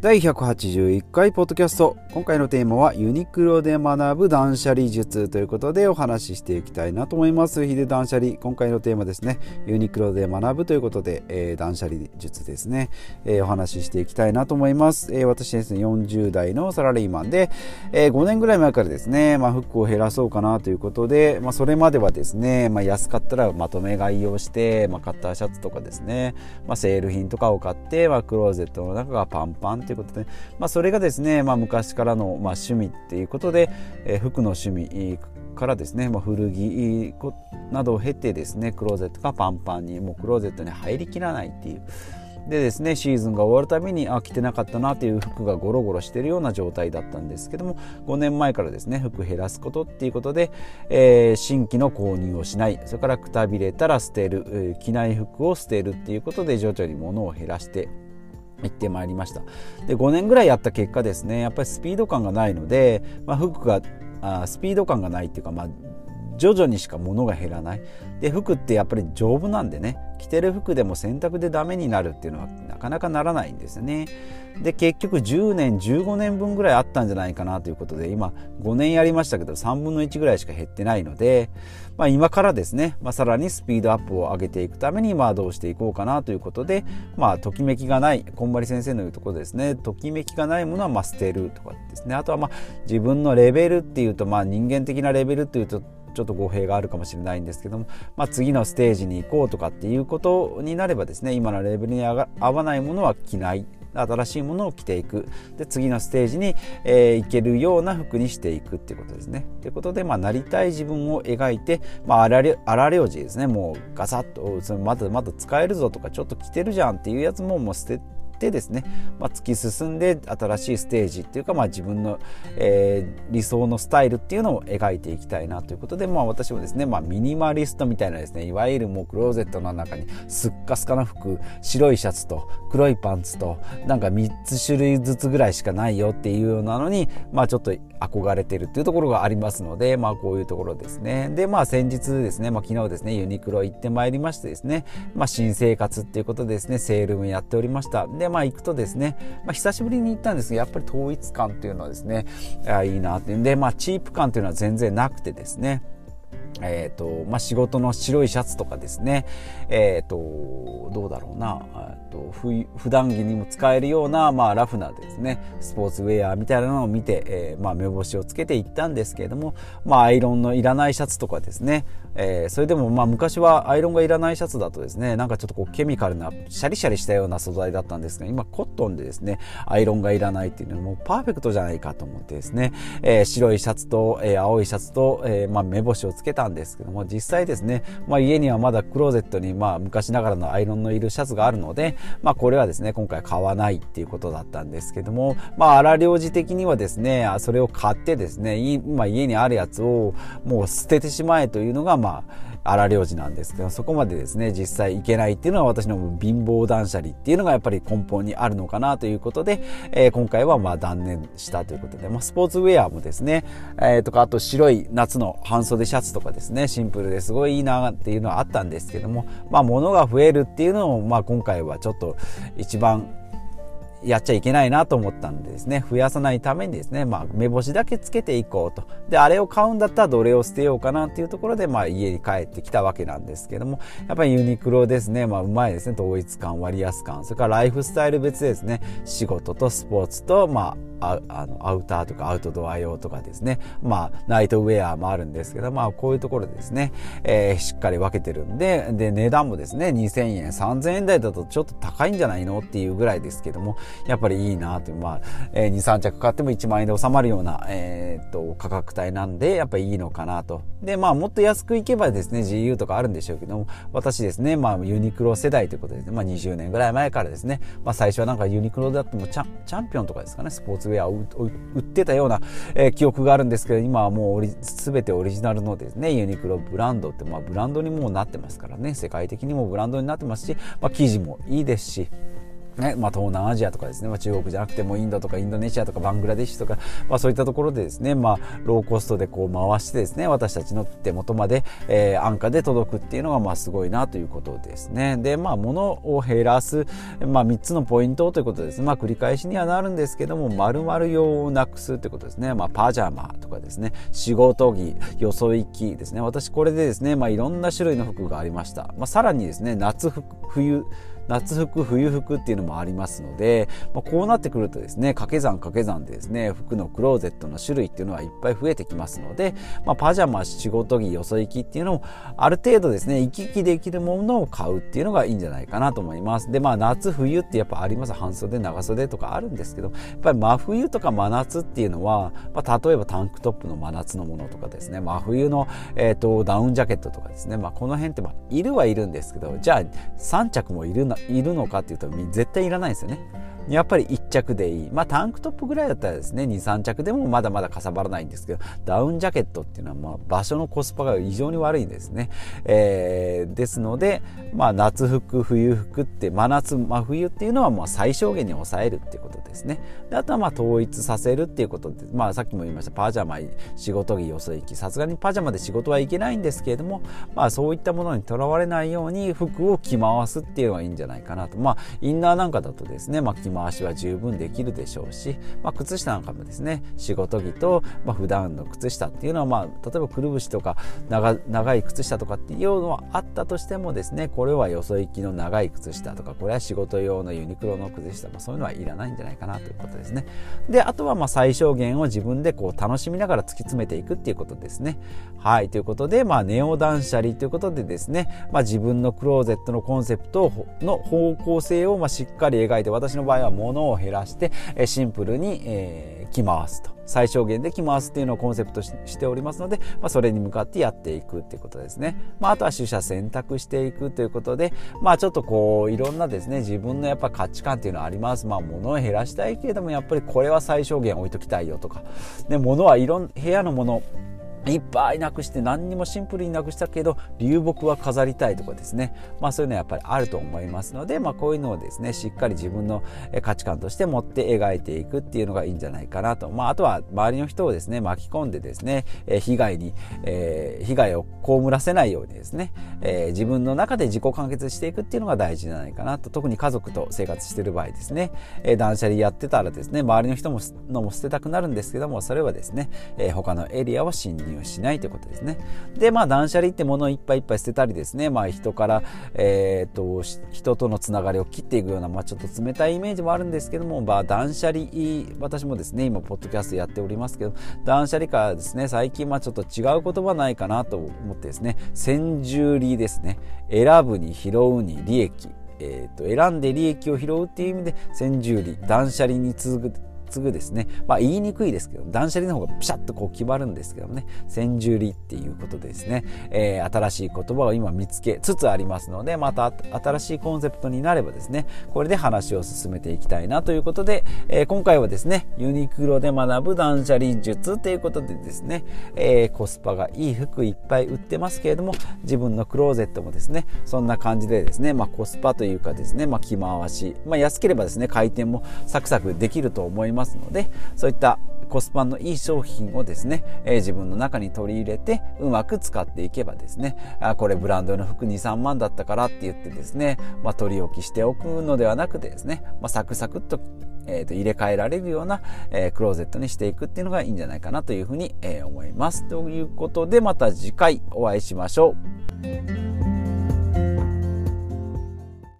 第181回ポッドキャスト。今回のテーマはユニクロで学ぶ断捨離術ということでお話ししていきたいなと思います。ヒデ断捨離。今回のテーマですね。ユニクロで学ぶということで、えー、断捨離術ですね、えー、お話ししていきたいなと思います、えー、私ですね40代のサラリーマンで、え5年ぐらい前からですね、まあ、服を減らそうかなということで、まあ、それまではですね、まあ、安かったらまとめ買いをして、まあ、カッターシャツとかですね、ま、セール品とかを買って、ま、クローゼットの中がパンパンとということで、まあ、それがですね、まあ、昔からの、まあ、趣味っていうことで、えー、服の趣味からですね、まあ、古着などを経てですねクローゼットがパンパンにもうクローゼットに入りきらないっていう。でですねシーズンが終わるたびにあ着てなかったなという服がゴロゴロしているような状態だったんですけども5年前からですね服減らすことっていうことで、えー、新規の購入をしない。それからくたびれたら捨てる、えー、着ない服を捨てるっていうことで徐々に物を減らして行ってまいりました。で5年ぐらいやった結果ですねやっぱりスピード感がないので、まあ、服があスピード感がないっていうか、まあ、徐々にしか物が減らない。で服ってやっぱり丈夫なんでね。着てる服でも洗濯でダメになるっていうのはなかなかならないんですね。で結局10年15年分ぐらいあったんじゃないかなということで今5年やりましたけど3分の1ぐらいしか減ってないので、まあ、今からですね、まあ、さらにスピードアップを上げていくためにまあどうしていこうかなということで、まあ、ときめきがないこんまり先生の言うところですね。ときめきがないものはま捨てるとかですね。あとはまあ自分のレベルっていうとまあ人間的なレベルっていうとちょっと語弊があるかもしれないんですけども、まあ、次のステージに行こうとかっていうことになればですね今のレベルに合わないものは着ない新しいものを着ていくで次のステージに、えー、行けるような服にしていくっていうことですね。ということで、まあ、なりたい自分を描いて、まあ、荒領事ですねもうガサッとそのまだまだ使えるぞとかちょっと着てるじゃんっていうやつももう捨てってですね、まあ、突き進んで新しいステージっていうか、まあ、自分の、えー、理想のスタイルっていうのを描いていきたいなということで、まあ、私もですね、まあ、ミニマリストみたいなですねいわゆるもうクローゼットの中にすっかすかな服白いシャツと黒いパンツとなんか3つ種類ずつぐらいしかないよっていうようなのに、まあ、ちょっと憧れてるっていうところがありますので、まあ、こういうところですね。でまあ先日ですね、まあ、昨日ですねユニクロ行ってまいりましてですね、まあ、新生活っていうことですねセールもやっておりました。でまあ行くとですね、まあ、久しぶりに行ったんですがやっぱり統一感っていうのはですねあいいなっていう。んで、まあ、チープ感っていうのは全然なくてですねえーとまあ、仕事の白いシャツとかですね、えーと、どうだろうな、と普段着にも使えるような、まあ、ラフなでねスポーツウェアみたいなのを見て、えーまあ、目星をつけていったんですけれども、まあ、アイロンのいらないシャツとかですね、えー、それでもまあ昔はアイロンがいらないシャツだとですねなんかちょっとこうケミカルなシャリシャリしたような素材だったんですが今コットンでですねアイロンがいらないっていうのはもうパーフェクトじゃないかと思ってですね、えー、白いシャツと、えー、青いシャツと、えーまあ、目星をつけたんですけども実際ですね、まあ、家にはまだクローゼットにまあ昔ながらのアイロンのいるシャツがあるので、まあ、これはですね今回買わないっていうことだったんですけどもまあ荒領事的にはですねそれを買ってですね今家にあるやつをもう捨ててしまえというのがまあ荒領事なんですけどそこまでですね実際いけないっていうのは私の貧乏断捨離っていうのがやっぱり根本にあるのかなということで、えー、今回はまあ断念したということで、まあ、スポーツウェアもですね、えー、とかあと白い夏の半袖シャツとかですねシンプルですごいいいなっていうのはあったんですけどもまあ物が増えるっていうのをまあ今回はちょっと一番やっちゃいけないなと思ったんでですね。増やさないためにですね、まあ、目星だけつけていこうと。であれを買うんだったらどれを捨てようかなっていうところで、まあ、家に帰ってきたわけなんですけども。やっぱりユニクロですね、まあ、うまいですね。統一感割安感。それからライフスタイル別ですね。仕事とスポーツと、まあ、あのアウターとかアウトドア用とかですね。まあナイトウェアもあるんですけどまあこういうところでですね、えー、しっかり分けてるんでで値段もですね2000円3000円台だとちょっと高いんじゃないのっていうぐらいですけどもやっぱりいいなというまあ、えー、23着買っても1万円で収まるような、えー、っと価格帯なんでやっぱりいいのかなと。でまあもっと安くいけばですね GU とかあるんでしょうけども私ですねまあユニクロ世代ということで、ね、まあ20年ぐらい前からですねまあ最初はなんかユニクロだってもチャチャンピオンとかですかねスポーツウェアを売ってたような、えー、記憶があるんですけど今はもう全てオリジナルのですねユニクロブランドって、まあ、ブランドにもなってますからね世界的にもブランドになってますし、まあ、生地もいいですしねまあ、東南アジアとかですね、まあ、中国じゃなくてもインドとかインドネシアとかバングラデシュとか、まあ、そういったところでですね、まあ、ローコストでこう回してですね私たちの手元まで、えー、安価で届くっていうのがまあすごいなということですね。でまあ物を減らす、まあ、3つのポイントということです。まあ繰り返しにはなるんですけども丸々用をなくすということですね、まあ、パジャマとかですね。仕事着よそ行きですね。私これでですね、まあ、いろんな種類の服がありました、まあ、さらにですね夏冬夏服冬服っていうのもありますので、まあ、こうなってくるとですね掛け算掛け算でですね服のクローゼットの種類っていうのはいっぱい増えてきますので、まあ、パジャマ仕事着よそ行きっていうのをある程度ですね行き来できるものを買うっていうのがいいんじゃないかなと思います。でまあ夏冬ってやっぱあります。半袖長袖とかあるんですけどやっぱり真冬とか真夏っていうのは、まあ、例えばタンクトップの真夏のものとかですね真冬の、えーと、ダウンジャケットとかですね、まあ、この辺ってまあいるはいるんですけどじゃあ3着もいるないるのかっていうと絶対いらないですよね。やっぱり1着でいい。まあタンクトップぐらいだったらですね、2、3着でもまだまだかさばらないんですけど、ダウンジャケットっていうのはまあ場所のコスパが異常に悪いんですね。えー、ですので、まあ夏服、冬服って、真夏、真冬っていうのはまあ最小限に抑えるっていうことですね。であとはまあ統一させるっていうことで、まあさっきも言いました、パジャマ、仕事着、よそ行き。さすがにパジャマで仕事はいけないんですけれども、まあそういったものにとらわれないように服を着回すっていうのがいいんじゃないじゃないかなと。まあインナーなんかだとですね、まあ着回しは十分できるでしょうし、まあ、靴下なんかもですね仕事着と、まあ、普段の靴下っていうのは、まあ、例えばくるぶしとか長長い靴下とかっていうのはあったとしてもですねこれはよそ行きの長い靴下とかこれは仕事用のユニクロの靴下、まあ、そういうのはいらないんじゃないかなということですねであとはまあ最小限を自分でこう楽しみながら突き詰めていくっていうことですねはいということで、まあ、ネオ断捨離ということでですね、まあ、自分のクローゼットのコンセプトのの方向性をましっかり描いて私の場合は物を減らしてシンプルに、えー、着回すと最小限で着回すっていうのをコンセプトしておりますので、まあ、それに向かってやっていくっていうことですね。まあ、あとは取捨選択していくということで、まあ、ちょっとこういろんなですね自分のやっぱ価値観っていうのはあります。まあ、物を減らしたいけれどもやっぱりこれは最小限置いときたいよとか、ね、物はいろん部屋のものいっぱいなくして何にもシンプルになくしたけど流木は飾りたいとかですね。まあそういうのはやっぱりあると思いますのでまあこういうのをですねしっかり自分の価値観として持って描いていくっていうのがいいんじゃないかなと。まああとは周りの人をですね巻き込んでですね被害に、えー、被害を被らせないようにですね、えー、自分の中で自己完結していくっていうのが大事じゃないかなと。特に家族と生活してる場合ですね、えー、断捨離やってたらですね周りの人ものも捨てたくなるんですけどもそれはですね、えー、他のエリアを侵入入しないということですね。で、まあ、断捨離って物をいっぱいいっぱい捨てたりですね、まあ、人から、えー、と、人とのつながりを切っていくような、まあ、ちょっと冷たいイメージもあるんですけども、まあ、断捨離、私もですね、今、ポッドキャストやっておりますけど、断捨離からですね、最近、まあ、ちょっと違う言葉ないかなと思ってですね、先住利ですね、選ぶに拾うに利益、えーと、選んで利益を拾うっていう意味で先住利断捨離に続く継ぐですね、まあ、言いにくいですけど断捨離の方がピシャッとこう決まるんですけどね先住離っていうことでですね、えー、新しい言葉を今見つけつつありますのでまた新しいコンセプトになればですねこれで話を進めていきたいなということで、えー、今回はですねユニクロで学ぶ断捨離術ということでですね、えー、コスパがいい服いっぱい売ってますけれども自分のクローゼットもですねそんな感じでですね、まあ、コスパというかですね、まあ、着回し、まあ、安ければですね回転もサクサクできると思いますますのでそういったコスパのいい商品をですね、えー、自分の中に取り入れてうまく使っていけばですねあこれブランドの服23万だったからって言ってですね、まあ、取り置きしておくのではなくてですね、まあ、サクサクっと,、えー、と入れ替えられるような、えー、クローゼットにしていくっていうのがいいんじゃないかなというふうに、えー、思います。ということでまた次回お会いしましょう。